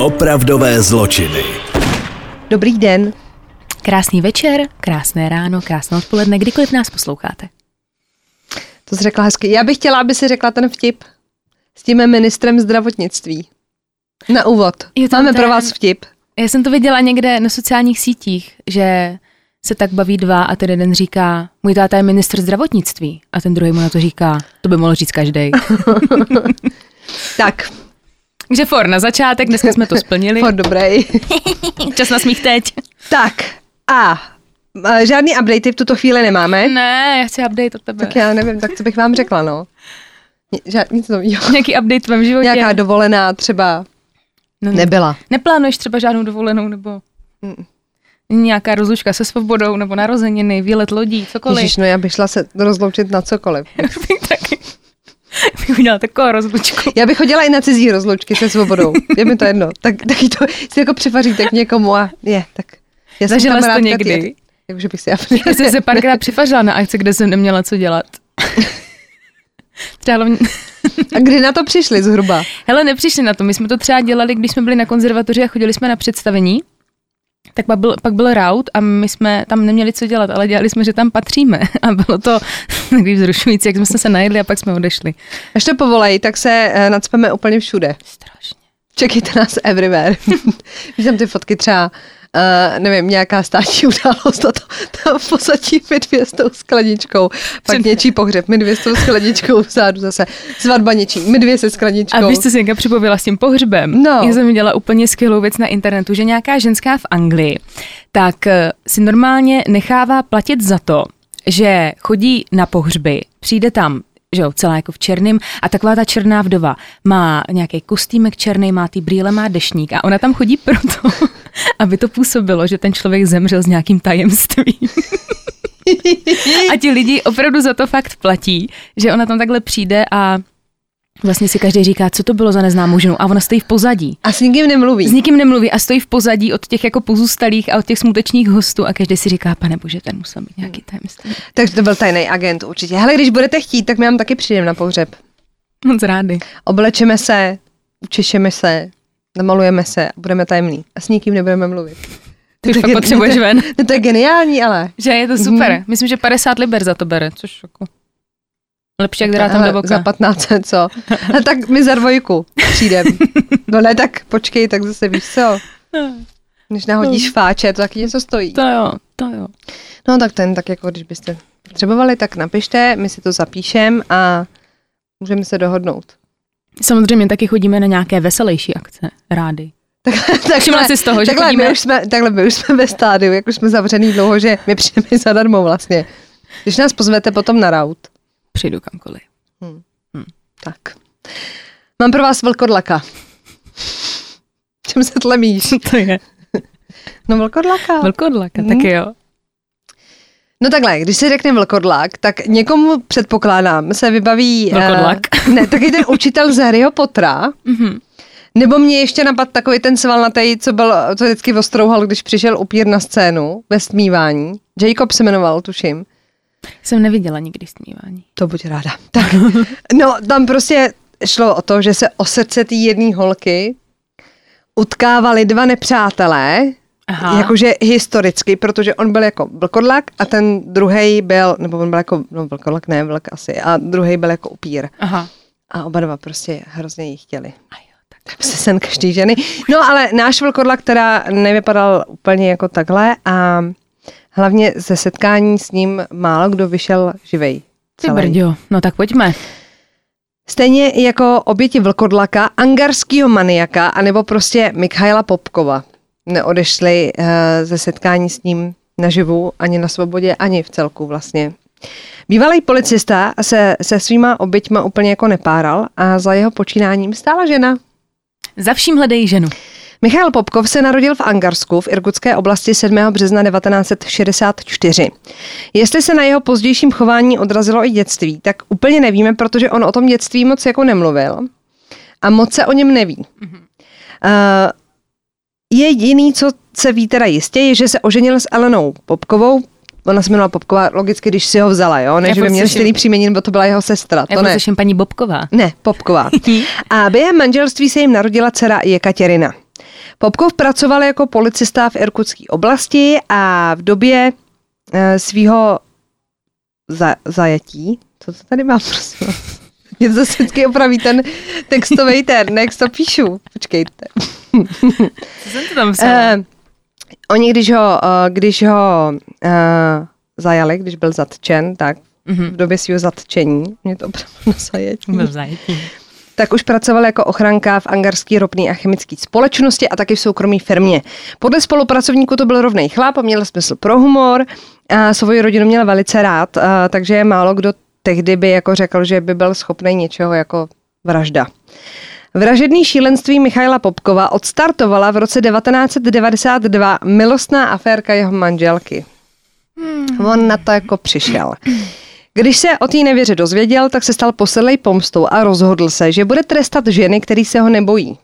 Opravdové zločiny. Dobrý den. Krásný večer, krásné ráno, krásné odpoledne, kdykoliv nás posloucháte. To jsi řekla hezky. Já bych chtěla, aby si řekla ten vtip s tím ministrem zdravotnictví. Na úvod. Je to Máme ten- pro vás vtip. Já jsem to viděla někde na sociálních sítích, že se tak baví dva a ten jeden říká, můj táta je ministr zdravotnictví a ten druhý mu na to říká, to by mohl říct každý. Tak, Takže for na začátek, dneska jsme to splnili. for dobrý. Čas na smích teď. tak, a žádný updatey v tuto chvíli nemáme. Ne, já chci update od tebe. Tak já nevím, tak co bych vám řekla, no. Ni- Žád, nic nového. Nějaký update v tvém životě. Nějaká dovolená třeba no, ne. nebyla. Neplánuješ třeba žádnou dovolenou nebo Mm. nějaká rozlučka se svobodou nebo narozeniny, výlet lodí, cokoliv. Ježiš, no já bych šla se rozloučit na cokoliv. bych taky bych udělala takovou rozlučku. Já bych chodila i na cizí rozloučky se svobodou. Je mi to jedno. Tak, taky to si jako přifaříte k někomu a je, tak. Já jsem Zažila jsi to někdy? ty- Jakože bych si já... Já jsem se párkrát přifařila na akci, kde jsem neměla co dělat. Třeba hlavně, A kdy na to přišli zhruba? hele, nepřišli na to. My jsme to třeba dělali, když jsme byli na konzervatoři a chodili jsme na představení. Tak pak byl, pak byl raut a my jsme tam neměli co dělat, ale dělali jsme, že tam patříme. A bylo to takový vzrušující, jak jsme se najedli a pak jsme odešli. Až to povolej, tak se eh, nacpeme úplně všude. Strašně. Čekejte nás everywhere. Víš tam ty fotky třeba, uh, nevím, nějaká státní událost a to, tam my dvě s tou skleničkou. Pak Před- něčí pohřeb, my dvě s tou skleničkou vzadu zase. Svatba něčí, my dvě se skleničkou. A víš, co si Jenka připomněla s tím pohřbem? No. Já jsem viděla úplně skvělou věc na internetu, že nějaká ženská v Anglii tak eh, si normálně nechává platit za to, že chodí na pohřby, přijde tam že jo, celá jako v černém a taková ta černá vdova má nějaký kostýmek černý, má ty brýle, má dešník a ona tam chodí proto, aby to působilo, že ten člověk zemřel s nějakým tajemstvím. a ti lidi opravdu za to fakt platí, že ona tam takhle přijde a vlastně si každý říká, co to bylo za neznámou ženu a ona stojí v pozadí. A s nikým nemluví. S nikým nemluví a stojí v pozadí od těch jako pozůstalých a od těch smutečných hostů a každý si říká, pane bože, ten musel mít nějaký tajemství. Takže to byl tajný agent určitě. Hele, když budete chtít, tak my vám taky přijdeme na pohřeb. Moc rády. Oblečeme se, učešeme se, namalujeme se a budeme tajemný. A s nikým nebudeme mluvit. Ty už To je- potřebuješ to- ven. No to je geniální, ale. Že je to super. Myslím, že 50 liber za to bere, což jako... Lepší, jak Ale do boka. Za 15, co? A tak my za dvojku přijdem. No ne, tak počkej, tak zase víš co? Když nahodíš fáče, to taky něco stojí. To jo, to jo. No tak ten, tak jako když byste potřebovali, tak napište, my si to zapíšem a můžeme se dohodnout. Samozřejmě taky chodíme na nějaké veselější akce, rády. Tak, Všimla jsi z toho, že takhle, chodíme... my už jsme, takhle my už jsme ve stádiu, jak už jsme zavřený dlouho, že my přijdeme zadarmo vlastně. Když nás pozvete potom na raut, Přijdu kamkoliv. tak. Mám pro vás vlkodlaka. Čem se tlemíš? to je? No vlkodlaka. Velkodlaka, Mhm. taky jo. No takhle, když se řekne vlkodlak, tak někomu předpokládám se vybaví... eh, Vlkodlak. ne, taky ten učitel z Harryho Pottera. Mhm. Nebo mě ještě napad takový ten svalnatý, co byl, co vždycky ostrouhal, když přišel upír na scénu ve stmívání. Jacob se jmenoval, tuším. Jsem neviděla nikdy smívání. To buď ráda. Tak, no, tam prostě šlo o to, že se o srdce té jedné holky utkávali dva nepřátelé, Aha. jakože historicky, protože on byl jako vlkodlak a ten druhý byl, nebo on byl jako, no vlkodlak ne, vlk asi, a druhý byl jako upír. Aha. A oba dva prostě hrozně ji chtěli. A jo, tak. Prostě sen každý ženy. No ale náš vlkodlak teda nevypadal úplně jako takhle a hlavně ze setkání s ním málo kdo vyšel živej. Ty brďo, no tak pojďme. Stejně jako oběti vlkodlaka, angarského maniaka, anebo prostě Mikhaila Popkova neodešli uh, ze setkání s ním naživu, ani na svobodě, ani v celku vlastně. Bývalý policista se se svýma oběťma úplně jako nepáral a za jeho počínáním stála žena. Za vším hledej ženu. Michal Popkov se narodil v Angarsku v Irkutské oblasti 7. března 1964. Jestli se na jeho pozdějším chování odrazilo i dětství, tak úplně nevíme, protože on o tom dětství moc jako nemluvil a moc se o něm neví. Uh, jediný, co se ví teda jistě, je, že se oženil s Elenou Popkovou, ona se jmenovala Popková, logicky, když si ho vzala, jo? Ne, Já že by měl stejný příjmení, nebo to byla jeho sestra, Já to ne. paní Bobková. Ne, Popková. A během manželství se jim narodila dcera Jekatěrina. Popkov pracoval jako policista v Irkutské oblasti a v době e, svého za, zajetí, co to tady mám, prosím? Mě zase vždycky opraví ten textový ten, jak to píšu. Počkejte. Co jsem to tam psala? Uh, oni, když ho, uh, když ho uh, zajali, když byl zatčen, tak Mhm. v době svého zatčení, mě to opravdu na zajetí, Byl zajetí. Tak už pracoval jako ochranka v angarské ropné a chemické společnosti a taky v soukromé firmě. Podle spolupracovníků to byl rovný chlap a měl smysl pro humor a svoji rodinu měl velice rád, a, takže je málo kdo tehdy by jako řekl, že by byl schopný něčeho jako vražda. Vražedný šílenství Michaila Popkova odstartovala v roce 1992 milostná aférka jeho manželky. On na to jako přišel. Když se o té nevěře dozvěděl, tak se stal posedlej pomstou a rozhodl se, že bude trestat ženy, který se ho nebojí.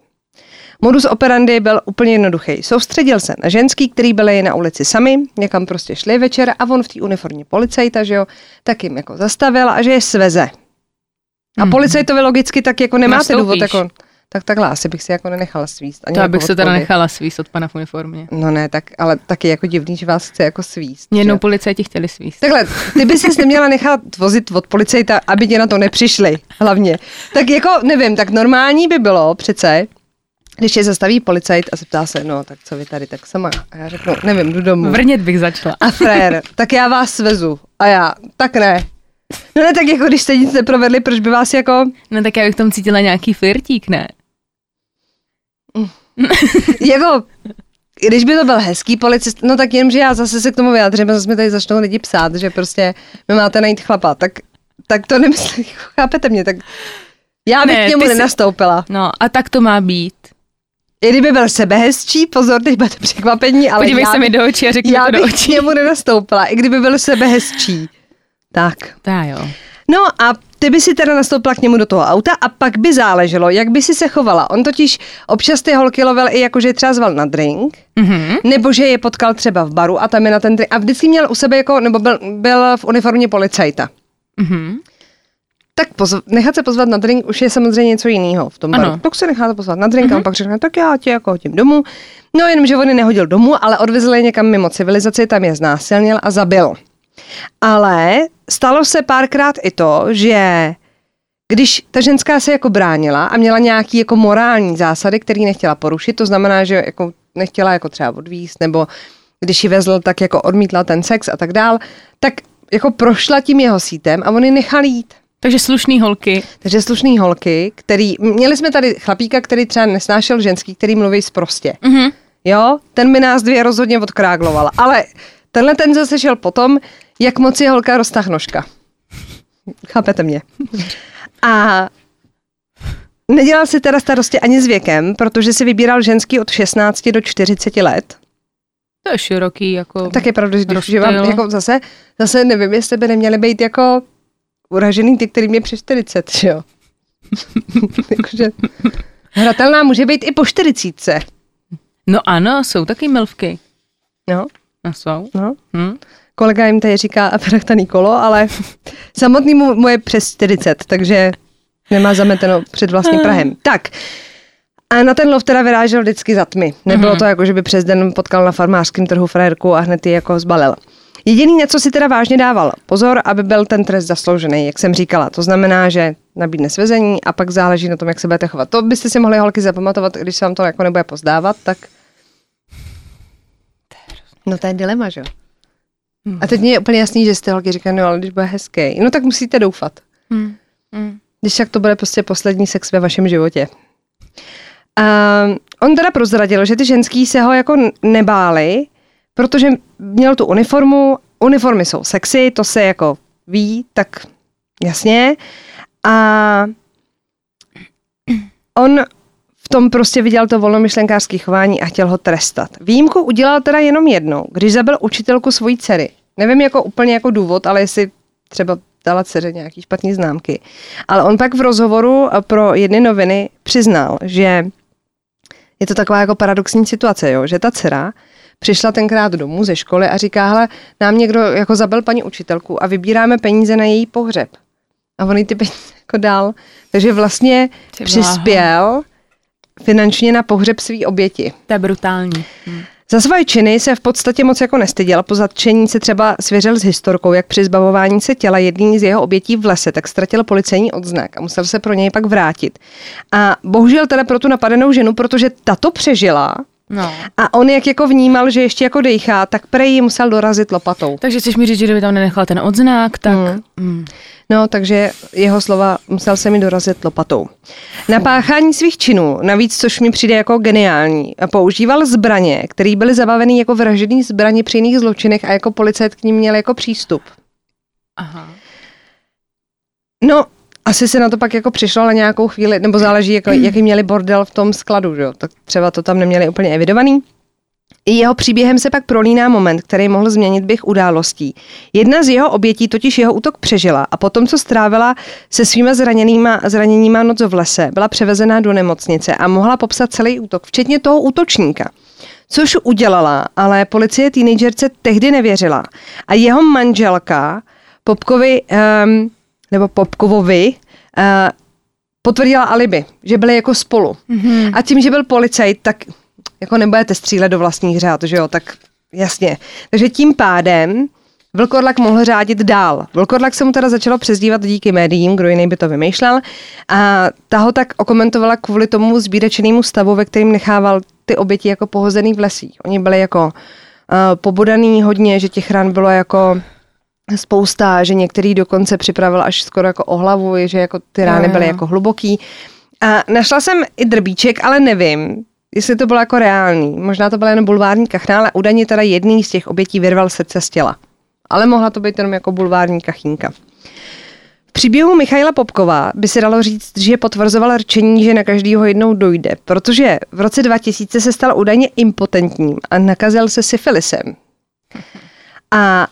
Modus operandi byl úplně jednoduchý. Soustředil se na ženský, který byli na ulici sami, někam prostě šli večer a on v té uniformě policajta, že jo, tak jim jako zastavil a že je sveze. A Mhm. policajtovi logicky tak jako nemáte Nastoupíš. důvod, jako, tak takhle asi bych si jako nenechala svíst. Ani To jako abych se teda nechala svíst od pana v uniformě. No ne, tak, ale taky jako divný, že vás chce jako svíst. Mě jednou policajti chtěli svíst. Takhle, ty bys se neměla nechat vozit od policajta, aby tě na to nepřišli, hlavně. Tak jako, nevím, tak normální by bylo přece, když je zastaví policajt a zeptá se, no tak co vy tady, tak sama. A já řeknu, nevím, jdu domů. Vrnět bych začala. A frér, tak já vás svezu. A já, tak ne. No ne, tak jako když jste nic neprovedli, proč by vás jako, No tak já bych v tom cítila nějaký flirtík, ne? jako, když by to byl hezký policist, no tak jenom, že já zase se k tomu vyjádřím, zase mi tady začnou lidi psát, že prostě my máte najít chlapa, tak, tak to nemyslím, chápete mě, tak já bych Ne, k němu nenastoupila. No a tak to má být. I kdyby byl sebehezčí, pozor, teď budete překvapení, ale Podívej já, se mi do očí a řekni já to do bych k očí. němu nenastoupila, i kdyby byl sebehezčí. Tak. Tá jo. No a ty by si teda nastoupila k němu do toho auta a pak by záleželo, jak by si se chovala. On totiž občas ty holky lovil i jako, že je třeba zval na drink, Mhm. nebo že je potkal třeba v baru a tam je na ten drink. A vždycky měl u sebe jako, nebo byl, byl v uniformě policajta. Mhm. Tak pozv, nechat se pozvat na drink už je samozřejmě něco jiného v tom baru. Ano. Tak se necháte pozvat na drink mm-hmm. a on pak řekne, tak já tě jako hodím domů. No jenom, že on je nehodil domů, ale odvezl je někam mimo civilizaci, tam je znásilnil a zabil. Ale stalo se párkrát i to, že když ta ženská se jako bránila a měla nějaký jako morální zásady, který nechtěla porušit, to znamená, že jako nechtěla jako třeba odvíst, nebo když ji vezl, tak jako odmítla ten sex a tak dál, tak jako prošla tím jeho sítem a on ji nechal jít. Takže slušný holky. Takže slušný holky, který, měli jsme tady chlapíka, který třeba nesnášel ženský, který mluví sprostě. Mhm. Jo, ten by nás dvě rozhodně odkrágloval. Ale tenhle ten zase šel potom, jak moc je holka roztahnoška. Chápete mě? A nedělal si teda starosti ani s věkem, protože si vybíral ženský od 16 do 40 let. To je široký, jako... Tak je pravda, že když Rozptyl. vám jako zase, zase nevím, jestli by neměli být jako uražený ty, kterým je přes 40, že jo? Jakože hratelná může být i po 40. No ano, jsou taky milvky. No, No jsou. no. Hm? Kolega jim tady říká aprachtaný kolo, ale samotný mu, mu je přes 40, takže nemá zameteno před vlastním Prahem. Tak, a na ten lov teda vyrážel vždycky za tmy. Nebylo Mhm. to jako, že by přes den potkal na farmářském trhu frajerku a hned ji jako zbalil. Jediný, na co si teda vážně dával pozor, aby byl ten trest zasloužený, jak jsem říkala. To znamená, že nabídne svezení a pak záleží na tom, jak se budete chovat. To byste si mohli holky zapamatovat, když se vám to jako nebude pozdávat, tak... No to je dilema, že jo? A teď mě je úplně jasný, že jste holky říkají, no ale když bude hezký, no tak musíte doufat. Hm. Hm. Když tak to bude prostě poslední sex ve vašem životě. A on teda prozradil, že ty ženský se ho jako nebáli, protože měl tu uniformu, uniformy jsou sexy, to se jako ví, tak jasně. A on tom prostě viděl to volnomyšlenkářské chování a chtěl ho trestat. Výjimku udělal teda jenom jednou, když zabil učitelku svojí dcery. Nevím jako úplně jako důvod, ale jestli třeba dala dceře nějaký špatný známky. Ale on pak v rozhovoru pro jedny noviny přiznal, že je to taková jako paradoxní situace, jo? že ta dcera přišla tenkrát domů ze školy a říká, hele, nám někdo jako zabil paní učitelku a vybíráme peníze na její pohřeb. A on jí ty peníze jako dal. Takže vlastně Ty přispěl finančně na pohřeb svý oběti. To je brutální. Hm. Za svoje činy se v podstatě moc jako nestyděl. Po zatčení se třeba svěřil s historkou, jak při zbavování se těla jedný z jeho obětí v lese, tak ztratil policejní odznak a musel se pro něj pak vrátit. A bohužel teda pro tu napadenou ženu, protože tato přežila, No. a on jak jako vnímal, že ještě jako dejchá, tak prej ji musel dorazit lopatou. Takže chceš mi říct, že kdyby tam nenechal ten odznak, tak... Hmm. Mm. No, takže jeho slova musel se mi dorazit lopatou. Na páchání svých činů, navíc, což mi přijde jako geniální, používal zbraně, které byly zabavený jako vražední zbraně při jiných zločinech a jako policajt k ním měl jako přístup. Aha. No, asi se na to pak jako přišlo na nějakou chvíli, nebo záleží, jako, jaký měli bordel v tom skladu, že jo? Tak třeba to tam neměli úplně evidovaný. I jeho příběhem se pak prolíná moment, který mohl změnit běh událostí. Jedna z jeho obětí totiž jeho útok přežila a potom, co strávila se svýma zraněnýma, zraněníma noc v lese, byla převezená do nemocnice a mohla popsat celý útok, včetně toho útočníka. Což udělala, ale policie teenagerce tehdy nevěřila. A jeho manželka Popkovi, um, nebo Popkovovi, uh, potvrdila alibi, že byli jako spolu. Mm-hmm. A tím, že byl policajt, tak jako nebudete střílet do vlastních řád, že jo, tak jasně. Takže tím pádem Vlkodlak mohl řádit dál. Vlkodlak se mu teda začalo přezdívat díky médiím, kdo jiný by to vymýšlel. A ta ho tak okomentovala kvůli tomu zbídečenému stavu, ve kterým nechával ty oběti jako pohozený v lesích. Oni byli jako uh, pobodaný hodně, že těch ran bylo jako spousta, že některý dokonce připravil až skoro jako o hlavu, že jako ty rány byly jako hluboký. A našla jsem i drbíček, ale nevím, jestli to bylo jako reálný. Možná to byla jen bulvární kachna, ale údajně teda jedný z těch obětí vyrval srdce z těla. Ale mohla to být jenom jako bulvární kachínka. V příběhu Michaila Popkova by se dalo říct, že potvrzoval rčení, že na každýho jednou dojde, protože v roce 2000 se stal údajně impotentním a nakazil se syfilisem. A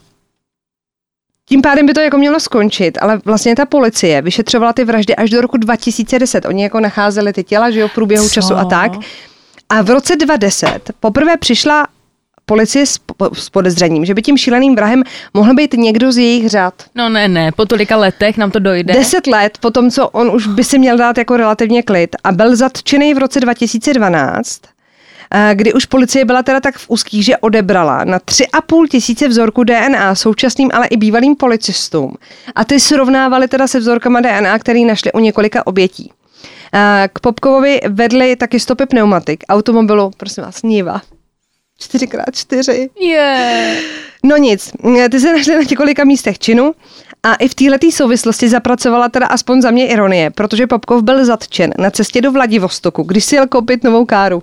tím pádem by to jako mělo skončit, ale vlastně ta policie vyšetřovala ty vraždy až do roku 2010. Oni jako nacházeli ty těla, že jo, v průběhu Co? času a tak. A v roce 2010 poprvé přišla policie s, po- s podezřením, že by tím šíleným vrahem mohl být někdo z jejich řad. No ne, ne, po tolika letech nám to dojde. Deset let po tom, co on už by si měl dát jako relativně klid a byl zatčený v roce 2012, eh, kdy už policie byla teda tak v úzkých, že odebrala na 3,5 tisíce vzorků DNA současným, ale i bývalým policistům. A ty srovnávali teda se vzorkama DNA, který našli u několika obětí. Eh, K Popkovovi vedly taky stopy pneumatik, automobilu, prosím vás, Niva. 4x4. Je. No nic, ty se našly na několika místech činu a i v této souvislosti zapracovala teda aspoň za mě ironie, protože Popkov byl zatčen na cestě do Vladivostoku, když si jel koupit novou káru.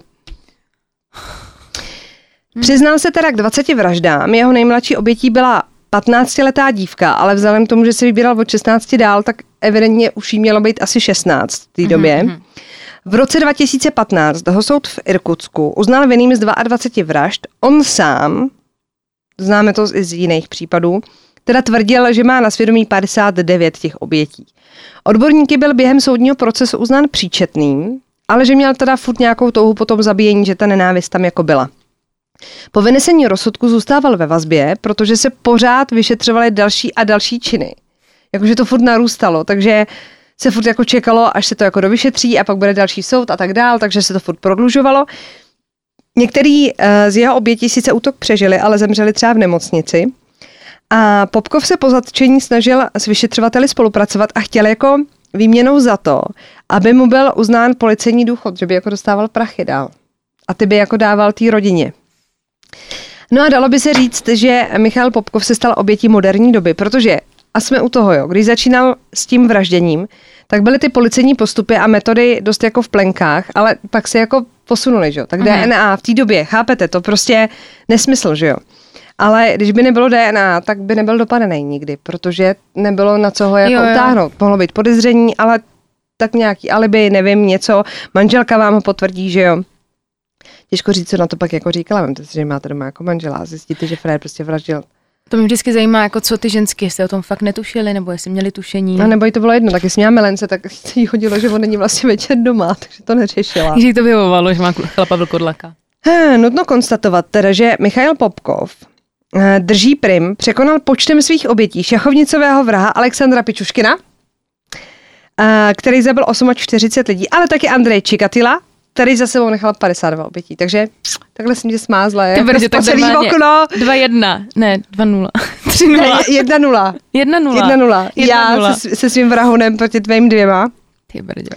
Přiznal se teda k 20 vraždám, jeho nejmladší obětí byla 15-letá dívka, ale vzhledem k tomu, že se vybíral od 16 dál, tak evidentně už jí mělo být asi 16 v té době. V roce 2015 ho soud v Irkutsku uznal vinným z 22 vražd. On sám, známe to i z jiných případů, teda tvrdil, že má na svědomí 59 těch obětí. Odborníky byl během soudního procesu uznán příčetným, ale že měl teda furt nějakou touhu po tom zabíjení, že ta nenávist tam jako byla. Po vynesení rozsudku zůstával ve vazbě, protože se pořád vyšetřovaly další a další činy. Jakože to furt narůstalo, takže se furt jako čekalo, až se to jako dovyšetří a pak bude další soud a tak dál, takže se to furt prodlužovalo. Některý eh, z jeho obětí sice útok přežili, ale zemřeli třeba v nemocnici. A Popkov se po zatčení snažil s vyšetřovateli spolupracovat a chtěl jako výměnou za to, aby mu byl uznán policejní důchod, že by jako dostával prachy dál. A ty by jako dával té rodině. No a dalo by se říct, že Michal Popkov se stal obětí moderní doby, protože, a jsme u toho, jo, když začínal s tím vražděním, tak byly ty policejní postupy a metody dost jako v plenkách, ale pak se jako posunuli, že jo. Tak DNA v té době, chápete, to prostě nesmysl, že jo. Ale když by nebylo DNA, tak by nebyl dopadený nikdy, protože nebylo na co ho jako Jo, jo. utáhnout. Mohlo být podezření, ale tak nějaký alibi, nevím, něco. Manželka vám ho potvrdí, že jo. Těžko říct, co na to pak jako říkala. Vemte si, že máte doma jako manžela a zjistíte, že Fred prostě vraždil. To mě vždycky zajímá, jako co ty ženské, jestli o tom fakt netušili, nebo jestli měli tušení. A nebo jí to bylo jedno, tak jestli měla milence, tak se jí hodilo, že on není vlastně večer doma, takže to neřešila. Jí to vyhovovalo, že má chlapa vlkodlaka. Nutno konstatovat teda, že Michail Popkov eh, drží prim, překonal počtem svých obětí šachovnicového vraha Alexandra Pičuškina, eh, který zabil 48 lidí, ale taky Andrej Čikatila, tady za sebou nechala 52 obětí. Takže takhle jsem tě smázla. Ty jako brdě, tak celý okno. 2-1, ne, 2-0, 3-0, Ne, 1-0. 1-0. 1-0. Já 1-0. se, se svým vrahonem proti tvým dvěma. Ty brdě.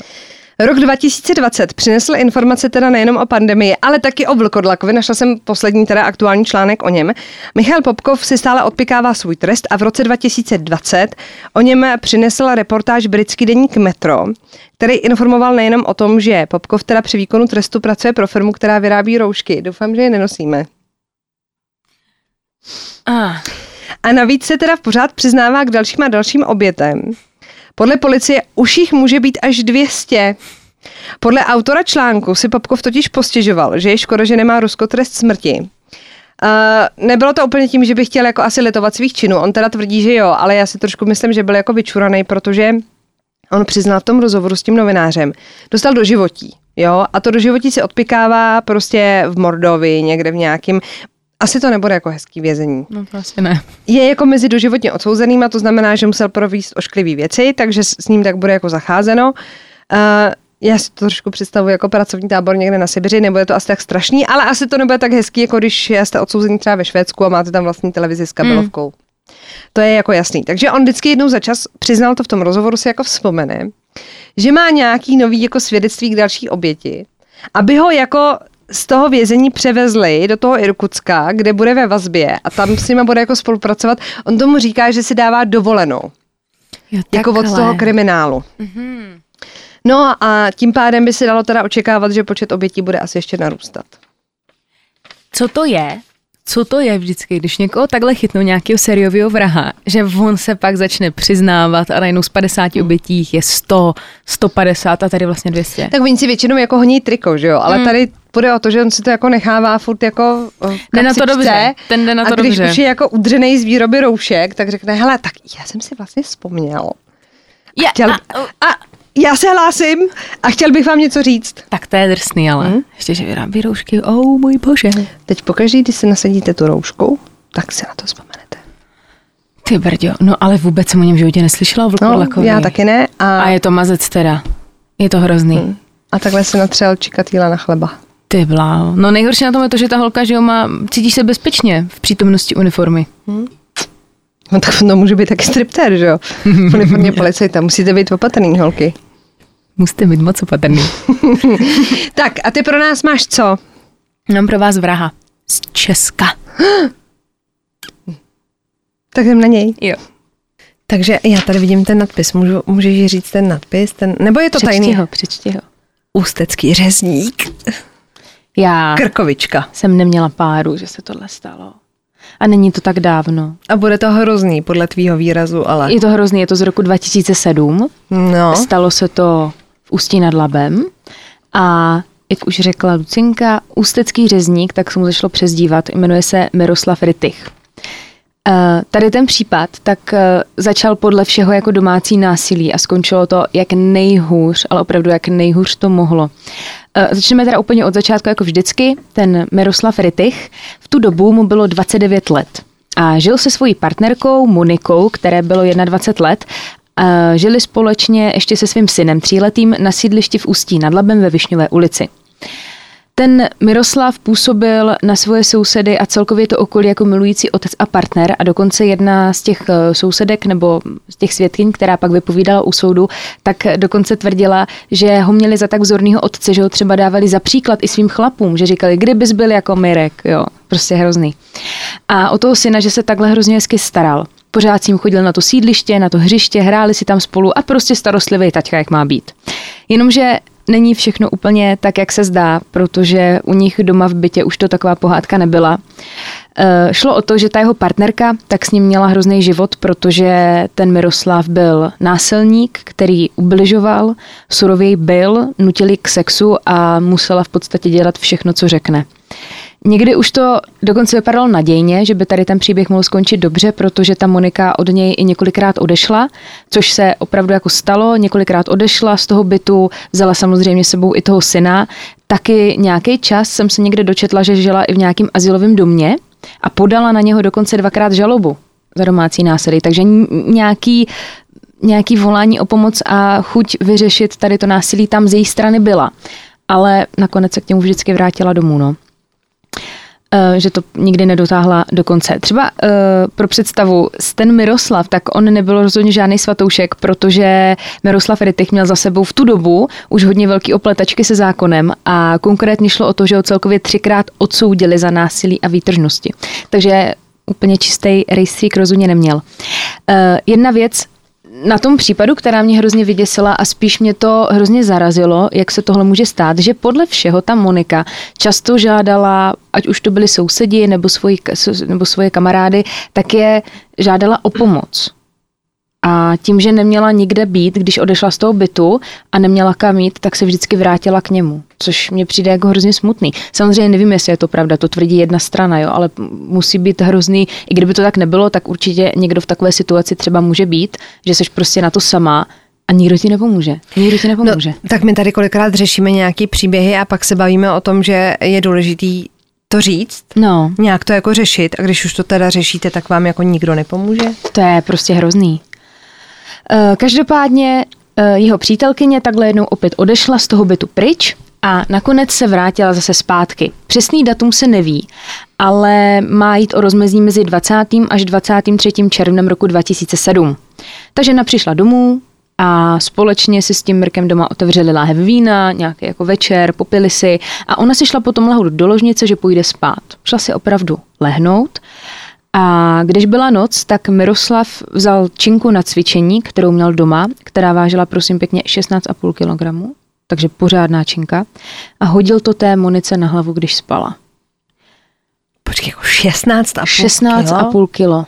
Rok 2020 přinesl informace teda nejenom o pandemii, ale taky o vlkodlakovi. Našla jsem poslední teda aktuální článek o něm. Michal Popkov si stále odpikává svůj trest a v roce 2020 o něm přinesl reportáž britský deník Metro, který informoval nejenom o tom, že Popkov teda při výkonu trestu pracuje pro firmu, která vyrábí roušky. Doufám, že je nenosíme. Ah, A navíc se teda pořád přiznává k dalším a dalším obětem. Podle policie už jich může být až 200. Podle autora článku si Popkov totiž postěžoval, že je škoda, že nemá Rusko trest smrti. Uh, nebylo to úplně tím, že by chtěl jako asi litovat svých činů. On teda tvrdí, že jo, ale já si trošku myslím, že byl jako vyčuraný, protože on přiznal v tom rozhovoru s tím novinářem, dostal do životí, jo, a to do životí se odpikává prostě v Mordovi, někde v nějakým, asi to nebude jako hezký vězení no to asi ne. je jako mezi doživotně odsouzenýma, to znamená, že musel províst ošklivý věci, takže s s ním tak bude jako zacházeno. Uh, já si to trošku představuji jako pracovní tábor někde na Sibiři, nebude to asi tak strašný, ale asi to nebude tak hezký, jako když jste odsouzení třeba ve Švédsku a máte tam vlastní televizi s kabelovkou. Mm. To je jako jasný. Takže on vždycky jednou za čas přiznal to v tom rozhovoru, si jako vzpomene, že má nějaký nový jako svědectví k další oběti, aby ho jako z toho vězení převezli do toho Irkutska, kde bude ve vazbě a tam s nima bude jako spolupracovat. On tomu říká, že si dává dovolenou, Jo, jako od toho kriminálu. Mhm. No a tím pádem by se dalo teda očekávat, že počet obětí bude asi ještě narůstat. Co to je? Co to je vždycky, když někoho takhle chytnou nějakého sériového vraha, že on se pak začne přiznávat a najednou z 50 obětích je 100, 150 a tady vlastně 200. Tak oni si většinou jako honí triko, že jo? Ale Hmm. tady půjde o to, že on si to jako nechává furt jako v Jde na to dobře, ten jde na to a když dobře. už je jako udřenej z výroby roušek, tak řekne, hele, tak já jsem si vlastně vzpomněl. Je, Chtěl, a, a já se hlásím a chtěl bych vám něco říct. tak to je drsný, ale Hmm? ještě, že vyrábí roušky, oh můj bože. Teď pokaždý, když si nasadíte tu roušku, tak si na to vzpomenete. Ty brďo, no ale vůbec jsem o něm v životě neslyšela o No, já taky ne. A, A je to mazec teda. Je to hrozný. Hmm. a takhle si natřel čikatýla na chleba. Ty bláho. No nejhorší na tom je to, že ta holka, že jo, má, cítíš se bezpečně v přítomnosti uniformy. No tak to může být taky striptér, že jo? Uniformně policajta, musíte být opatrný, holky. Musíte být moc opatrný. Tak a ty pro nás máš co? Mám pro vás vraha. Z Česka. Tak jdem na něj. Jo. Takže já tady vidím ten nadpis. Můžu, můžeš říct ten nadpis? Ten, nebo je to Přečti tajný? ho, přečti ho. Ústecký řezník. Já Krkovička. jsem neměla páru, že se tohle stalo. A není to tak dávno. A bude to hrozný podle tvýho výrazu, ale... Je to hrozný, je to z roku 2007. No. Stalo se to v Ústí nad Labem. A jak už řekla Lucinka, ústecký řezník, tak se mu začalo přezdívat, jmenuje se Miroslav Rytich. Eh, Tady ten případ tak eh, začal podle všeho jako domácí násilí a skončilo to jak nejhůř, ale opravdu jak nejhůř to mohlo. Eh, Začneme teda úplně od začátku jako vždycky. Ten Miroslav Rytich v tu dobu mu bylo 29 let a žil se svojí partnerkou Monikou, které bylo 21 let. A žili společně ještě se svým synem tříletým na sídlišti v Ústí nad Labem ve Višňové ulici. Ten Miroslav působil na svoje sousedy a celkově to okolí jako milující otec a partner a dokonce jedna z těch eh, sousedek nebo z těch svědkyň, která pak vypovídala u soudu, tak dokonce tvrdila, že ho měli za tak vzorného otce, že ho třeba dávali za příklad i svým chlapům, že říkali, kdybys byl jako Mirek, jo, prostě hrozný. A o toho syna, že se takhle hrozně hezky staral. Pořád ním chodil na to sídliště, na to hřiště, hráli si tam spolu a prostě starostlivý taťka, jak má být. Jenomže není všechno úplně tak, jak se zdá, protože u nich doma v bytě už to taková pohádka nebyla. E, šlo o to, že ta jeho partnerka tak s ním měla hrozný život, protože ten Miroslav byl násilník, který ubližoval, surověji byl, nutili k sexu a musela v podstatě dělat všechno, co řekne. Někdy už to dokonce vypadalo nadějně, že by tady ten příběh mohl skončit dobře, protože ta Monika od něj i několikrát odešla, což se opravdu jako stalo, několikrát odešla z toho bytu, vzala samozřejmě sebou i toho syna. Taky nějaký čas jsem se někde dočetla, že žila i v nějakém asilovém domě a podala na něho dokonce dvakrát žalobu za domácí násilí, takže nějaký nějaký volání o pomoc a chuť vyřešit tady to násilí tam z její strany byla. ale nakonec se k němu vždycky vrátila domů, no. Eh, že to nikdy nedotáhla do konce. Třeba uh, pro představu, ten Miroslav, tak on nebyl rozhodně žádný svatoušek, protože Miroslav Rytich měl za sebou v tu dobu už hodně velký opletačky se zákonem a konkrétně šlo o to, že ho celkově třikrát odsoudili za násilí a výtržnosti. Takže úplně čistý rejstřík rozhodně neměl. Uh, jedna věc, na tom případu, která mě hrozně vyděsila a spíš mě to hrozně zarazilo, jak se tohle může stát, že podle všeho ta Monika často žádala, ať už to byli sousedi nebo, svoji, nebo svoje kamarády, tak je žádala o pomoc. A tím, že neměla nikde být, když odešla z toho bytu a neměla kam jít, tak se vždycky vrátila k němu, což mě přijde jako hrozně smutný. Samozřejmě nevím, jestli je to pravda, to tvrdí jedna strana, jo, ale musí být hrozný, i kdyby to tak nebylo, tak určitě někdo v takové situaci třeba může být, že jsi prostě na to sama a nikdo ti nepomůže. Nikdo ti nepomůže. No, tak my tady kolikrát řešíme nějaký příběhy a pak se bavíme o tom, že je důležitý to říct, no. nějak to jako řešit a když už to teda řešíte, tak vám jako nikdo nepomůže? To je prostě hrozný. Eh, každopádně eh, jeho přítelkyně takhle jednou opět odešla z toho bytu pryč a nakonec se vrátila zase zpátky. Přesný datum se neví, ale má jít o rozmezí mezi 20. až 23. červnem roku 2007. Takže ona přišla domů a společně si s tím Mrkem doma otevřeli láhev vína, nějaký jako večer, popili si a ona si šla potom lehout do ložnice, že půjde spát. Šla si opravdu lehnout a když byla noc, tak Miroslav vzal činku na cvičení, kterou měl doma, která vážila prosím pěkně 16,5 kg, takže pořádná činka, a hodil to té Monice na hlavu, když spala. Počkej, jako 16,5 16,5 kilo.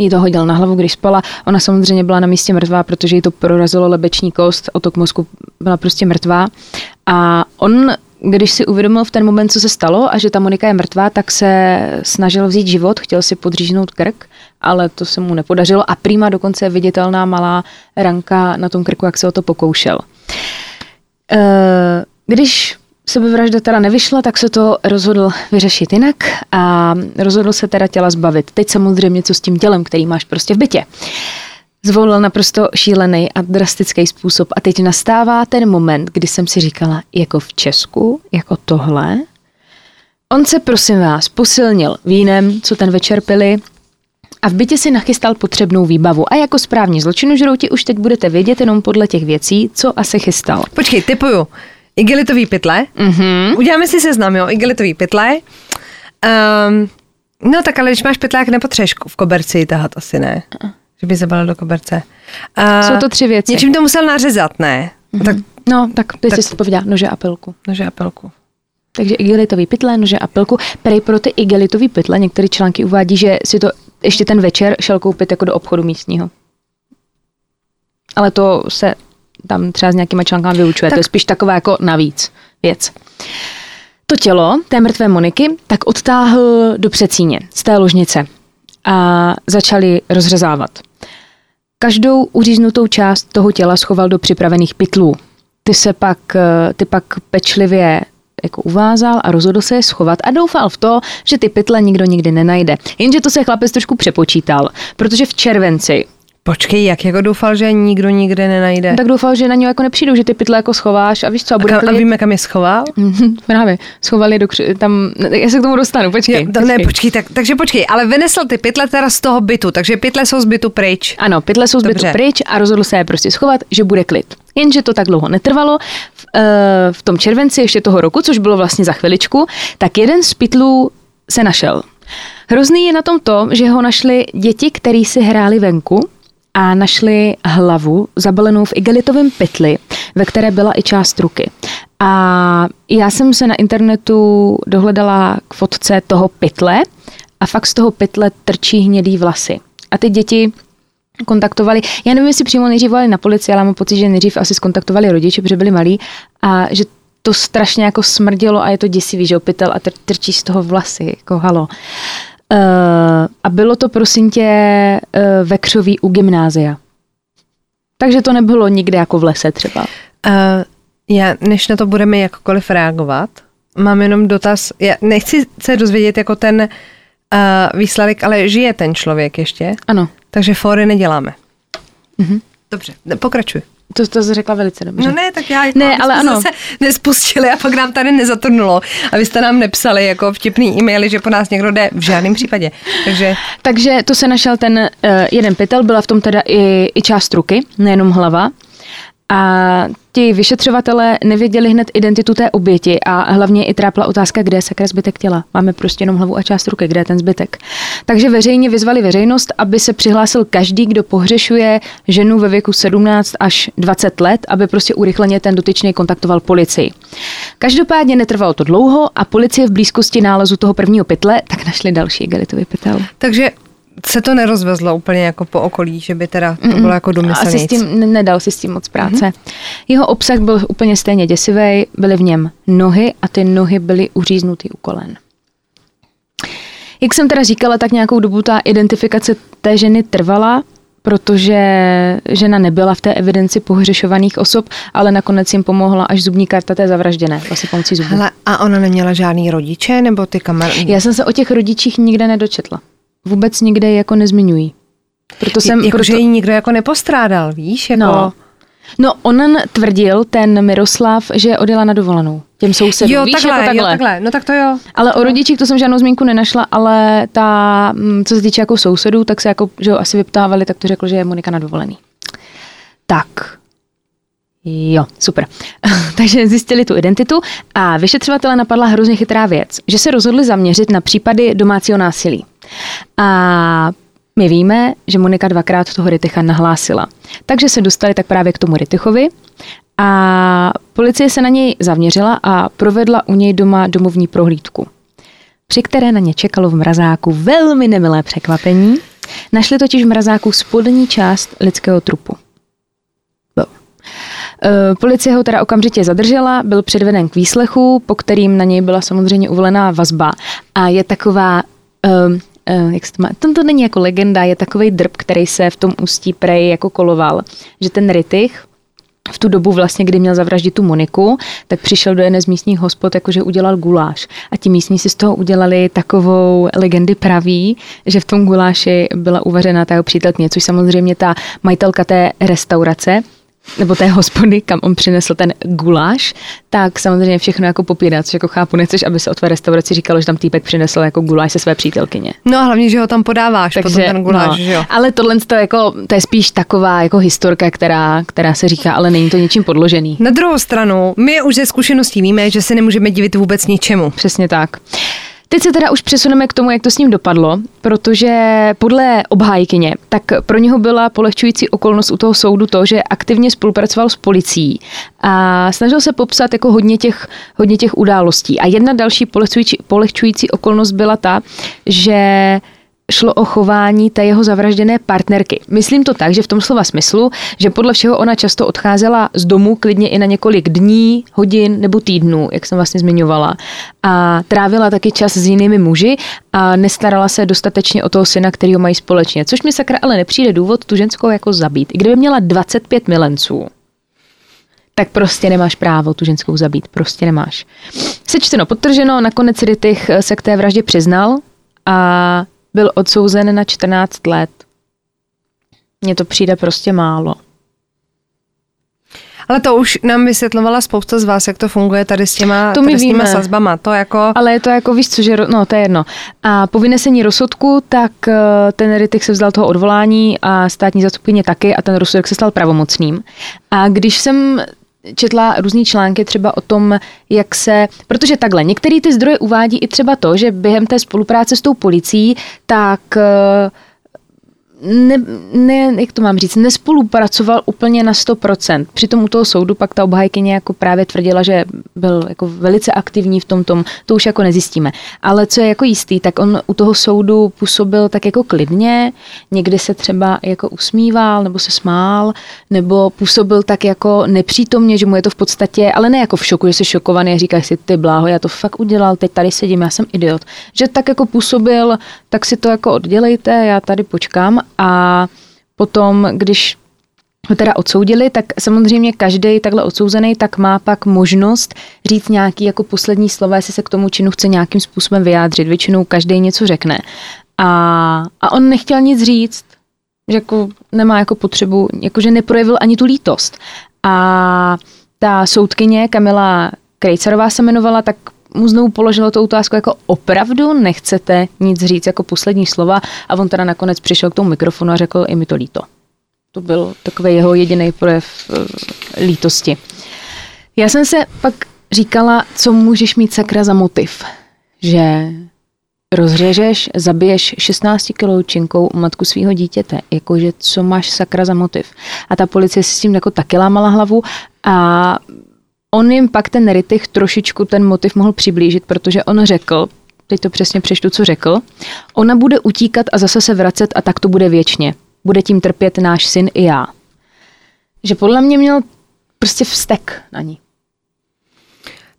Jí to hodil na hlavu, když spala. Ona samozřejmě byla na místě mrtvá, protože jí to prorazilo lebeční kost, otok mozku byla prostě mrtvá. A on když si uvědomil v ten moment, co se stalo a že ta Monika je mrtvá, tak se snažil vzít život, chtěl si podříznout krk, ale to se mu nepodařilo a prýma dokonce viditelná malá ranka na tom krku, jak se o to pokoušel. Eh, když sebevražda teda nevyšla, tak se to rozhodl vyřešit jinak a rozhodl se teda těla zbavit. Teď samozřejmě co s tím tělem, který máš prostě v bytě zvolil naprosto šílený a drastický způsob. A teď nastává ten moment, kdy jsem si říkala, jako v Česku, jako tohle. On se, prosím vás, posilnil vínem, co ten večer pili, a v bytě si nachystal potřebnou výbavu. A jako správní zločinožrouti už teď budete vědět jenom podle těch věcí, co asi chystal. Počkej, typuju. Igelitový pytle. Mm-hmm. Uděláme si seznam, jo. Igelitový pytle. Um, no tak ale když máš pytlák, nepotřebuješ v koberci tahat asi ne. Uh-uh že by zabalil do koberce. A Jsou to tři věci. Něčím to musel nařezat, ne? Mm-hmm. Tak, no, tak by tak, si pověděla nože a pilku. Nože a pilku. Takže igelitový pytle, nože a pilku. Prej pro ty igelitový pytle některé články uvádí, že si to ještě ten večer šel koupit jako do obchodu místního. Ale to se tam třeba s nějakýma článkami vyučuje. Tak. To je spíš taková jako navíc věc. To tělo té mrtvé Moniky tak odtáhl do přecíně z té ložnice a začali rozřezávat. Každou uříznutou část toho těla schoval do připravených pytlů. Ty se pak, eh, ty pak pečlivě jako uvázal a rozhodl se je schovat a doufal v to, že ty pytle nikdo nikdy nenajde. Jenže to se chlapec trošku přepočítal, protože v červenci Počkej, jak jako doufal, že nikdo nikde nenajde? No, tak doufal, že na něj jako nepřijdou, že ty pytle jako schováš a víš co, a bude a, a víme, kam je schoval? Právě, schoval je do kři- tam, já se k tomu dostanu, počkej. Jo, počkej. Ne, počkej, tak, takže počkej, ale vynesl ty pytle teda z toho bytu, takže pytle jsou z bytu pryč. Ano, pytle jsou z Dobře. bytu pryč a rozhodl se je prostě schovat, že bude klid. Jenže to tak dlouho netrvalo. V, uh, v tom červenci ještě toho roku, což bylo vlastně za chviličku, tak jeden z pytlů se našel. Hrozný je na tom to, že ho našli děti, který si hráli venku a našli hlavu zabalenou v igelitovém pytli, ve které byla i část ruky. A já jsem se na internetu dohledala k fotce toho pytle a fakt z toho pytle trčí hnědý vlasy. A ty děti kontaktovali, já nevím, jestli přímo nejdřív volali na policii, ale mám pocit, že nejdřív asi skontaktovali rodiče, protože byli malí a že to strašně jako smrdělo a je to děsivý, že pytel a trčí z toho vlasy, jako halo. Uh, Uh, a bylo to prosím tě uh, ve Křoví u gymnázia. Takže to nebylo nikde jako v lese třeba. Uh, já, než na to budeme jakkoliv reagovat, mám jenom dotaz. Já nechci se dozvědět jako ten uh, výsledek, ale žije ten člověk ještě? Ano. Takže fóry neděláme. Uh-huh. Dobře, pokračuj. To, to jsi řekla velice dobře. No ne, tak já, jako, Ne, aby ale ano. se nespustili a pak nám tady nezatrnulo. A vy jste nám nepsali jako vtipný e-maily, že po nás někdo jde v žádném případě. Takže Takže to se našel ten uh, jeden pytel, byla v tom teda i, i část ruky, nejenom hlava. A ti vyšetřovatelé nevěděli hned identitu té oběti a hlavně i trápla otázka, kde je sakra zbytek těla. Máme prostě jenom hlavu a část ruky, kde je ten zbytek. Takže veřejně vyzvali veřejnost, aby se přihlásil každý, kdo pohřešuje ženu ve věku 17 až 20 let, aby prostě urychleně ten dotyčný kontaktoval policii. Každopádně netrvalo to dlouho a policie v blízkosti nálezu toho prvního pytle tak našli další igelitový pytel. Takže se to nerozvezlo úplně jako po okolí, že by teda to bylo jako Asi s tím, ne- nedal si s tím moc práce. Mm-hmm. Jeho obsah byl úplně stejně děsivý, byly v něm nohy a ty nohy byly uříznutý u kolen. Jak jsem teda říkala, tak nějakou dobu ta identifikace té ženy trvala, protože žena nebyla v té evidenci pohřešovaných osob, ale nakonec jim pomohla až zubní karta té zavražděné, vlastně pomocí zubů. Hele, a ona neměla žádný rodiče, nebo ty kamarady? Já jsem se o těch rodičích nikde nedočetla. Vůbec nikde jako nezmiňují. Proto jsem, jako, proto, že ji nikdo jako nepostrádal, víš? Jako... No. No, on tvrdil, ten Miroslav, že odjela na dovolenou. Těm sousedům. Jo, Víš, takhle, jako takhle. jo, takhle, no tak to jo. Ale o rodičích to jsem žádnou zmínku nenašla, ale ta, mm, co se týče jako sousedů, tak se jako, že ho asi vyptávali, tak to řekl, že je Monika na dovolený. Tak. Jo, super. Takže zjistili tu identitu a vyšetřovatele napadla hrozně chytrá věc, že se rozhodli zaměřit na případy domácího násilí. A my víme, že Monika dvakrát toho Ryticha nahlásila. Takže se dostali tak právě k tomu Rytichovi a policie se na něj zaměřila a provedla u něj doma domovní prohlídku, při které na ně čekalo v mrazáku velmi nemilé překvapení. Našli totiž v mrazáku spodní část lidského trupu. No. E, Policie ho teda okamžitě zadržela, byl předveden k výslechu, po kterým na něj byla samozřejmě uvolená vazba. A je taková, um, jak se to má, to není jako legenda, je takový drb, který se v tom ústí prej jako koloval, že ten Rytich v tu dobu vlastně, kdy měl zavraždit tu Moniku, tak přišel do jedné z místních hospod, jakože udělal guláš. A ti místní si z toho udělali takovou legendy praví, že v tom guláši byla uvařena ta jeho přítelkyně, což samozřejmě ta majitelka té restaurace, nebo té hospody, kam on přinesl ten guláš, tak samozřejmě všechno jako popírá, což jako chápu, nechceš, aby se o tvé restauraci říkalo, že tam týpek přinesl jako guláš se své přítelkyně. No a hlavně, že ho tam podáváš, Takže, potom ten guláš, no, že jo? Ale tohle to, jako, to je spíš taková jako historka, která, která se říká, ale není to ničím podložený. Na druhou stranu, my už ze zkušeností víme, že se nemůžeme divit vůbec ničemu. Přesně tak. Teď se teda už přesuneme k tomu, jak to s ním dopadlo, protože podle obhájkyně, tak pro něho byla polehčující okolnost u toho soudu to, že aktivně spolupracoval s policií a snažil se popsat jako hodně těch, hodně těch událostí. A jedna další polehčující, polehčující okolnost byla ta, že šlo o chování té jeho zavražděné partnerky. Myslím to tak, že v tom slova smyslu, že podle všeho ona často odcházela z domu klidně i na několik dní, hodin nebo týdnů, jak jsem vlastně zmiňovala. A trávila taky čas s jinými muži a nestarala se dostatečně o toho syna, který ho mají společně. Což mi sakra ale nepřijde důvod tu ženskou jako zabít. I kdyby měla 25 milenců, tak prostě nemáš právo tu ženskou zabít. Prostě nemáš. Sečteno, podtrženo, nakonec Rytich se k té vraždě přiznal a byl odsouzen na 14 let. Mně to přijde prostě málo. Ale to už nám vysvětlovala spousta z vás, jak to funguje tady s těma, To my tady s těma víme. sazbama. To jako... Ale je to jako, víš co, že, no to je jedno. A po vynesení rozsudku, tak eh, ten Rytich se vzdal toho odvolání a státní zastupkyně taky a ten rozsudek se stal pravomocným. A když jsem četla různý články třeba o tom, jak se, protože takhle, některé ty zdroje uvádí i třeba to, že během té spolupráce s tou policií, tak eh, ne, ne, jak to mám říct, nespolupracoval úplně na 100%. Přitom u toho soudu pak ta obhajkyně jako právě tvrdila, že byl jako velice aktivní v tom tom, to už jako nezjistíme. Ale co je jako jistý, tak on u toho soudu působil tak jako klidně, někdy se třeba jako usmíval nebo se smál, nebo působil tak jako nepřítomně, že mu je to v podstatě, ale ne jako v šoku, že jsi šokovaný a říkáš si, ty bláho, já to fakt udělal, teď tady sedím, já jsem idiot. Že tak jako působil, tak si to jako oddělejte, já tady počkám a potom, když ho teda odsoudili, tak samozřejmě každý takhle odsouzený tak má pak možnost říct nějaký jako poslední slova, jestli se k tomu činu chce nějakým způsobem vyjádřit. Většinou každý něco řekne. A, a on nechtěl nic říct. že jako nemá jako potřebu, jakože neprojevil ani tu lítost. A ta soudkyně Kamila Krejcerová se jmenovala, tak mu znovu položilo tu otázku, jako opravdu nechcete nic říct jako poslední slova a on teda nakonec přišel k tomu mikrofonu a řekl, i mi to líto. To byl takový jeho jediný projev uh, lítosti. Já jsem se pak říkala, co můžeš mít sakra za motiv. Že rozřežeš, zabiješ 16 kilou činkou matku svého dítěte. Jakože co máš sakra za motiv. A ta policie si s tím jako taky lámala hlavu a on jim pak ten Rittich trošičku ten motiv mohl přiblížit, protože on řekl, teď to přesně přeštu, co řekl, ona bude utíkat a zase se vracet a tak to bude věčně. Bude tím trpět náš syn i já. Že podle mě měl prostě vztek na ní.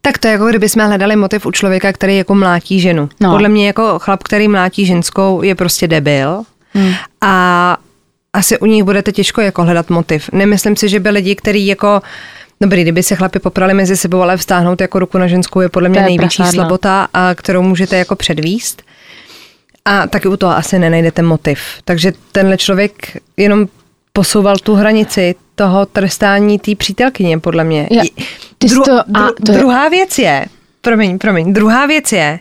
Tak to je jako kdyby jsme hledali motiv u člověka, který jako mlátí ženu. No. Podle mě jako chlap, který mlátí ženskou, je prostě debil. Hmm. A asi u nich budete těžko jako hledat motiv. Nemyslím si, že by lidi, kteří jako Dobrý, kdyby se chlapi poprali mezi sebou, ale vstáhnout jako ruku na ženskou je podle mě je největší prasádla. slabota, a kterou můžete jako předvíst. A taky u toho asi nenajdete motiv. Takže tenhle člověk jenom posouval tu hranici toho trestání té přítelkyně, podle mě. Ja, Dru, to, a, to je... Druhá věc je, promiň, promiň, druhá věc je,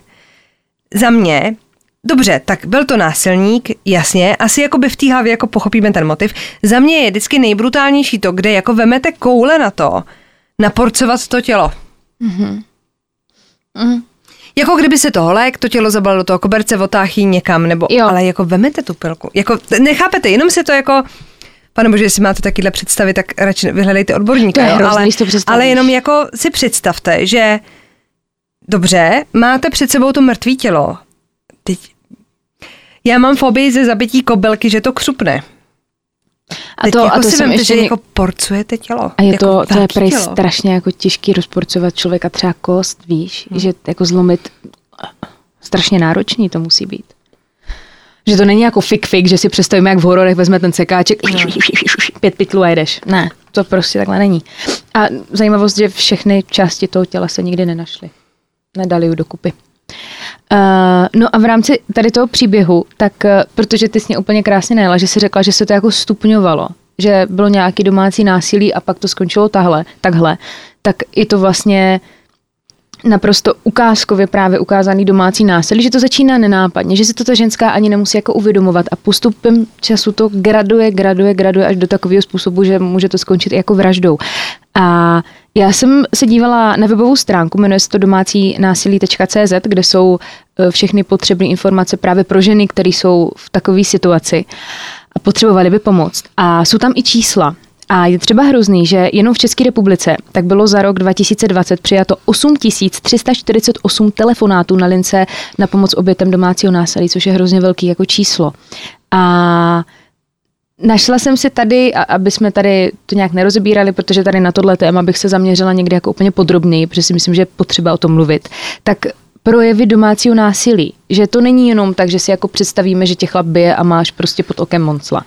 za mě, dobře, tak byl to násilník, jasně, asi jako by v té hlavě jako pochopíme ten motiv. Za mě je vždycky nejbrutálnější to, kde jako vemete koule na to, naporcovat to tělo. Mm-hmm. Mm. Jako kdyby se to holek, to tělo zabalilo do toho koberce, otáchí někam, nebo, jo. ale jako vemete tu pilku. Jako, nechápete, jenom se to jako, Pane bože, jestli máte takovýhle představy, tak radši vyhledejte odborníka. To je hrozný, ale, ale jenom jako si představte, že dobře, máte před sebou to mrtvý tělo. Teď já mám fobii ze zabití kobylky, že to křupne. A to, jako a to si vemte, ještě... že jako porcujete tělo. A je jako to, to je prej strašně jako těžký rozporcovat člověka třeba kost, víš, hmm. že jako zlomit strašně náročný to musí být. Že to není jako fik fik, že si představíme, jak v hororech vezme ten sekáček, no. pět pytlů a jedeš. Ne, to prostě takhle není. A zajímavost, že všechny části toho těla se nikdy nenašly. Nedali ju dokupy. Uh, no a v rámci tady toho příběhu, tak uh, protože ty jsi úplně krásně nejela, že jsi řekla, že se to jako stupňovalo, že bylo nějaký domácí násilí a pak to skončilo tahle, takhle, tak i to vlastně naprosto ukázkově právě ukázaný domácí násilí, že to začíná nenápadně, že si to ta ženská ani nemusí jako uvědomovat a postupem času to graduje, graduje, graduje až do takového způsobu, že může to skončit jako vraždou. A já jsem se dívala na webovou stránku, jmenuje se to domácí násilí.cz, kde jsou e, všechny potřebné informace právě pro ženy, které jsou v takové situaci a potřebovali by pomoct. A jsou tam i čísla. A je třeba hrozný, že jenom v České republice tak bylo za rok 2020 přijato 8348 telefonátů na lince na pomoc obětem domácího násilí, což je hrozně velký jako číslo. A Našla jsem si tady, aby jsme tady to nějak nerozebírali, protože tady na tohle téma bych se zaměřila někdy jako úplně podrobněji, protože si myslím, že je potřeba o tom mluvit. Tak projevy domácího násilí, že to není jenom tak, že si jako představíme, že tě chlap bije a máš prostě pod okem moncla.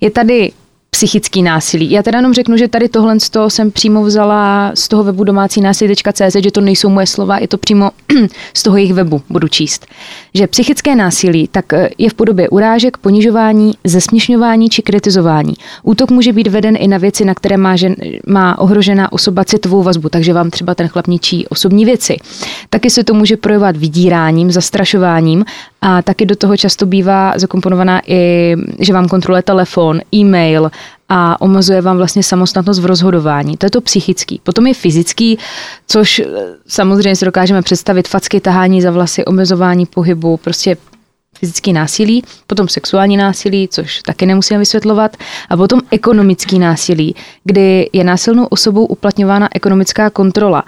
Je tady psychický násilí. Já teda jenom řeknu, že tady tohle z toho jsem přímo vzala z toho webu domácí násilí.cz, že to nejsou moje slova, je to přímo z toho jejich webu, budu číst. Že psychické násilí tak eh, je v podobě urážek, ponižování, zesměšňování či kritizování. Útok může být veden i na věci, na které má, žen, má ohrožená osoba citovou vazbu, takže vám třeba ten chlap ničí osobní věci. Taky se to může projevovat vydíráním, zastrašováním a taky do toho často bývá zakomponovaná i, že vám kontroluje telefon, e-mail a omezuje vám vlastně samostatnost v rozhodování. To je to psychický. Potom je fyzický, což eh, samozřejmě si dokážeme představit facky, tahání za vlasy, omezování pohybu, prostě fyzický násilí, potom sexuální násilí, což taky nemusíme vysvětlovat, a potom ekonomický násilí, kdy je násilnou osobou uplatňována ekonomická kontrola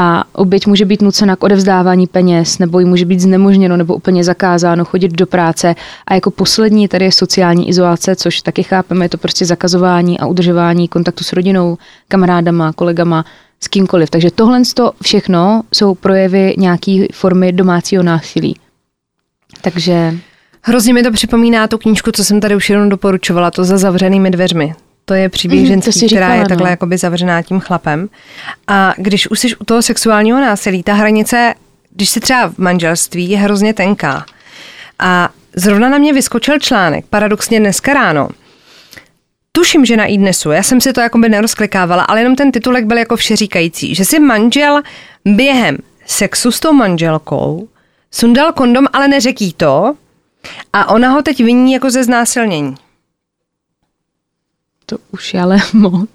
a oběť může být nucena k odevzdávání peněz, nebo jí může být znemožněno nebo úplně zakázáno chodit do práce. A jako poslední tady je sociální izolace, což taky chápeme, je to prostě zakazování a udržování kontaktu s rodinou, kamarádama, kolegama, s kýmkoliv. Takže tohle všechno jsou projevy nějaké formy domácího násilí. Takže Hrozně mi to připomíná tu knížku, co jsem tady už jenom doporučovala, to za zavřenými dveřmi. To je příběh mm, ženský, která říkala, je takhle no. jakoby zavřená tím chlapem. A když už jsi u toho sexuálního násilí, ta hranice, když jsi třeba v manželství, je hrozně tenká. A zrovna na mě vyskočil článek, paradoxně dneska ráno, tuším, že na iDnesu, já jsem si to jako by nerozklikávala, ale jenom ten titulek byl jako všeříkající, že si manžel během sexu s tou manželkou sundal kondom, ale neřeký to a ona ho teď viní jako ze znásilnění. To už je ale moc.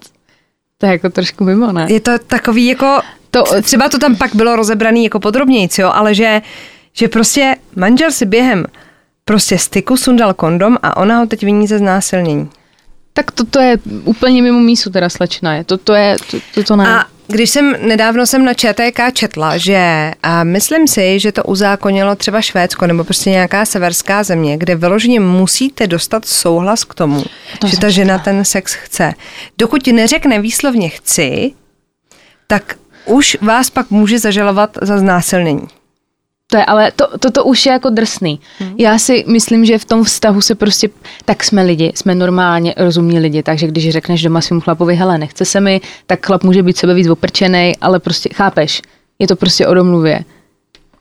To je jako trošku mimo, ne? Je to takový jako, to, třeba to tam pak bylo rozebraný jako podrobnějc, jo, ale že, že prostě manžel si během prostě styku sundal kondom a ona ho teď viní ze znásilnění. Tak toto je úplně mimo mísu teda slečna. Je. To, to je, to, to, to ne. A když jsem nedávno jsem na ČTK četla, že a myslím si, že to uzákonilo třeba Švédsko nebo prostě nějaká severská země, kde vyloženě musíte dostat souhlas k tomu, to že ta žena ten sex chce. Dokud neřekne výslovně chci, tak už vás pak může zažalovat za znásilnění. To je, ale to, to, to už je jako drsný. Hmm. Já si myslím, že v tom vztahu se prostě, tak jsme lidi, jsme normálně rozumní lidi, takže když řekneš doma svým chlapovi, hele, nechce se mi, tak chlap může být sebe víc oprčený, ale prostě chápeš, je to prostě o domluvě.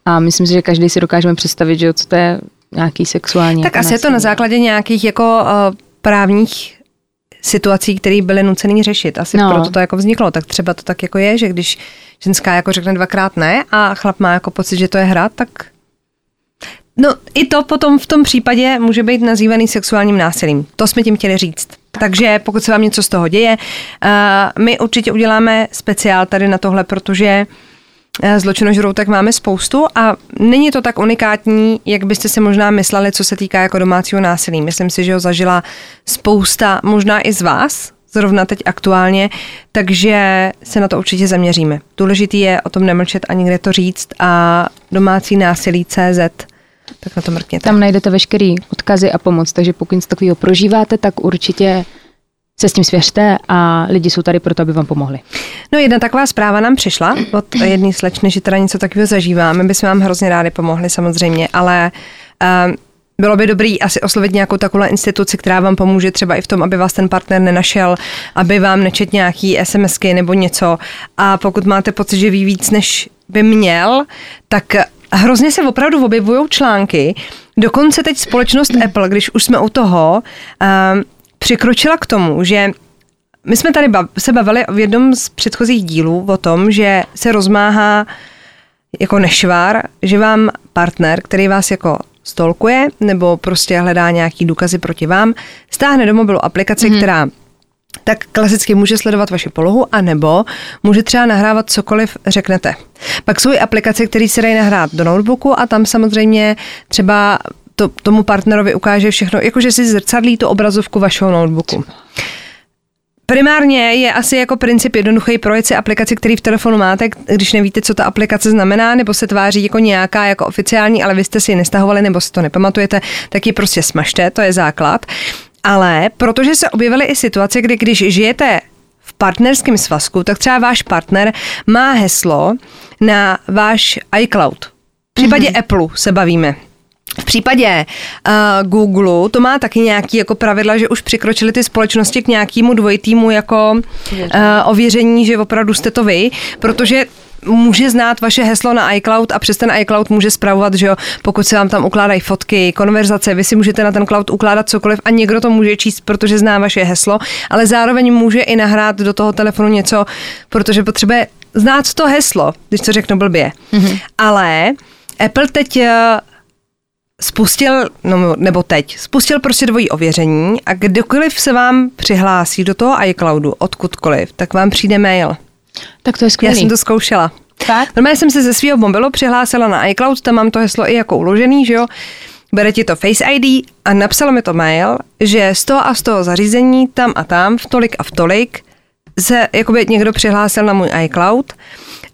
A myslím si, že každý si dokážeme představit, že co to je nějaký sexuální. Tak asi je to na základě nějakých jako uh, právních situací, které byly nucený řešit. Asi no. proto to jako vzniklo. Tak třeba to tak jako je, že když ženská jako řekne dvakrát ne a chlap má jako pocit, že to je hra, tak No i to potom v tom případě může být nazývaný sexuálním násilím. To jsme tím chtěli říct. Takže pokud se vám něco z toho děje, uh, my určitě uděláme speciál tady na tohle, protože uh, zločinožroutek máme spoustu a není to tak unikátní, jak byste si možná mysleli, co se týká jako domácího násilí. Myslím si, že ho zažila spousta, možná i z vás, zrovna teď aktuálně, takže se na to určitě zaměříme. Důležitý je o tom nemlčet a někde to říct a domácí násilí CZ tak na to mrkněte. Tam najdete veškerý odkazy a pomoc, takže pokud něco takového prožíváte, tak určitě se s tím svěřte a lidi jsou tady proto, aby vám pomohli. No jedna taková zpráva nám přišla od jedné slečny, že teda něco takového zažíváme, bychom vám hrozně rádi pomohli samozřejmě, ale uh, bylo by dobrý asi oslovit nějakou takovou instituci, která vám pomůže třeba i v tom, aby vás ten partner nenašel, aby vám nečet nějaký SMSky nebo něco. A pokud máte pocit, že ví víc, než by měl, tak hrozně se opravdu objevují články. Dokonce teď společnost Apple, když už jsme u toho, um, přikročila k tomu, že my jsme tady se bavili v jednom z předchozích dílů o tom, že se rozmáhá jako nešvár, že vám partner, který vás jako stolkuje nebo prostě hledá nějaký důkazy proti vám, stáhne do mobilu aplikaci, mm-hmm. která tak klasicky může sledovat vaši polohu, anebo může třeba nahrávat cokoliv řeknete. Pak jsou i aplikace, které se dají nahrát do notebooku a tam samozřejmě třeba to, tomu partnerovi ukáže všechno, jakože si zrcadlí tu obrazovku vašeho notebooku. Primárně je asi jako princip jednoduchý projet si aplikaci, který v telefonu máte, když nevíte, co ta aplikace znamená, nebo se tváří jako nějaká jako oficiální, ale vy jste si ji nestahovali nebo si to nepamatujete, tak ji prostě smažte, to je základ. Ale protože se objevily i situace, kdy když žijete v partnerském svazku, tak třeba váš partner má heslo na váš iCloud. V případě mm-hmm. Apple se bavíme. V případě uh, Google to má taky nějaký jako pravidla, že už přikročily ty společnosti k nějakému dvojitýmu jako uh, ověření, že opravdu jste to vy, protože může znát vaše heslo na iCloud a přes ten iCloud může zpravovat, že jo, pokud se vám tam ukládají fotky, konverzace, vy si můžete na ten cloud ukládat cokoliv a někdo to může číst, protože zná vaše heslo, ale zároveň může i nahrát do toho telefonu něco, protože potřebuje znát to heslo, když to řeknu blbě. Mm-hmm. Ale Apple teď eh, spustil, no, nebo teď, spustil prostě dvojí ověření a kdokoliv se vám přihlásí do toho iCloudu, odkudkoliv, tak vám přijde mail. Tak to je skvělý. Já jsem to zkoušela. Fakt? Normálně jsem se ze svého mobilu přihlásila na iCloud, tam mám to heslo i jako uložený, že jo. Bere ti to Face ID a napsalo mi to mail, že z toho a z toho zařízení tam a tam, v tolik a v tolik, se jakoby někdo přihlásil na můj iCloud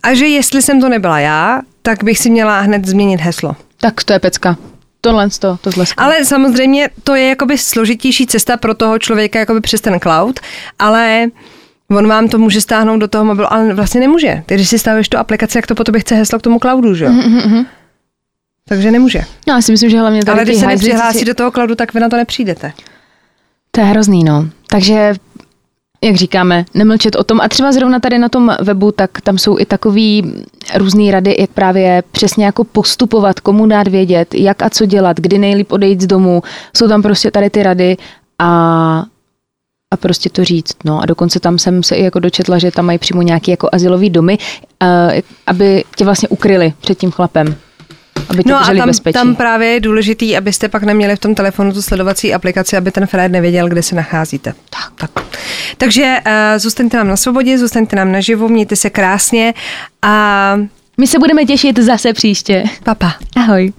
a že jestli jsem to nebyla já, tak bych si měla hned změnit heslo. Tak to je pecka. Tohle to, to zlesko. Ale samozřejmě to je jakoby složitější cesta pro toho člověka jakoby přes ten cloud, ale On vám to může stáhnout do toho mobilu, ale vlastně nemůže. Ty, když si stáváš tu aplikaci, jak to po tobě chce heslo k tomu cloudu, že jo? Mm-hmm. Takže nemůže. No, já si myslím, že hlavně tady Ale když se nepřihlásí si... do toho cloudu, tak vy na to nepřijdete. To je hrozný, no. Takže jak říkáme, nemlčet o tom. A třeba zrovna tady na tom webu, tak tam jsou i takový různé rady, jak právě přesně jako postupovat, komu dát vědět, jak a co dělat, kdy nejlíp odejít z domu. Jsou tam prostě tady ty rady a a prostě to říct. No a dokonce tam jsem se i jako dočetla, že tam mají přímo nějaký jako asilový domy, uh, aby tě vlastně ukryli před tím chlapem. Aby tě No a tam, bezpečí. tam právě je důležitý, abyste pak neměli v tom telefonu tu sledovací aplikaci, aby ten frajer nevěděl, kde se nacházíte. Tak. tak. Takže uh, zůstaňte nám na svobodě, zůstaňte nám naživu, mějte se krásně a My se budeme těšit zase příště. papa. Ahoj.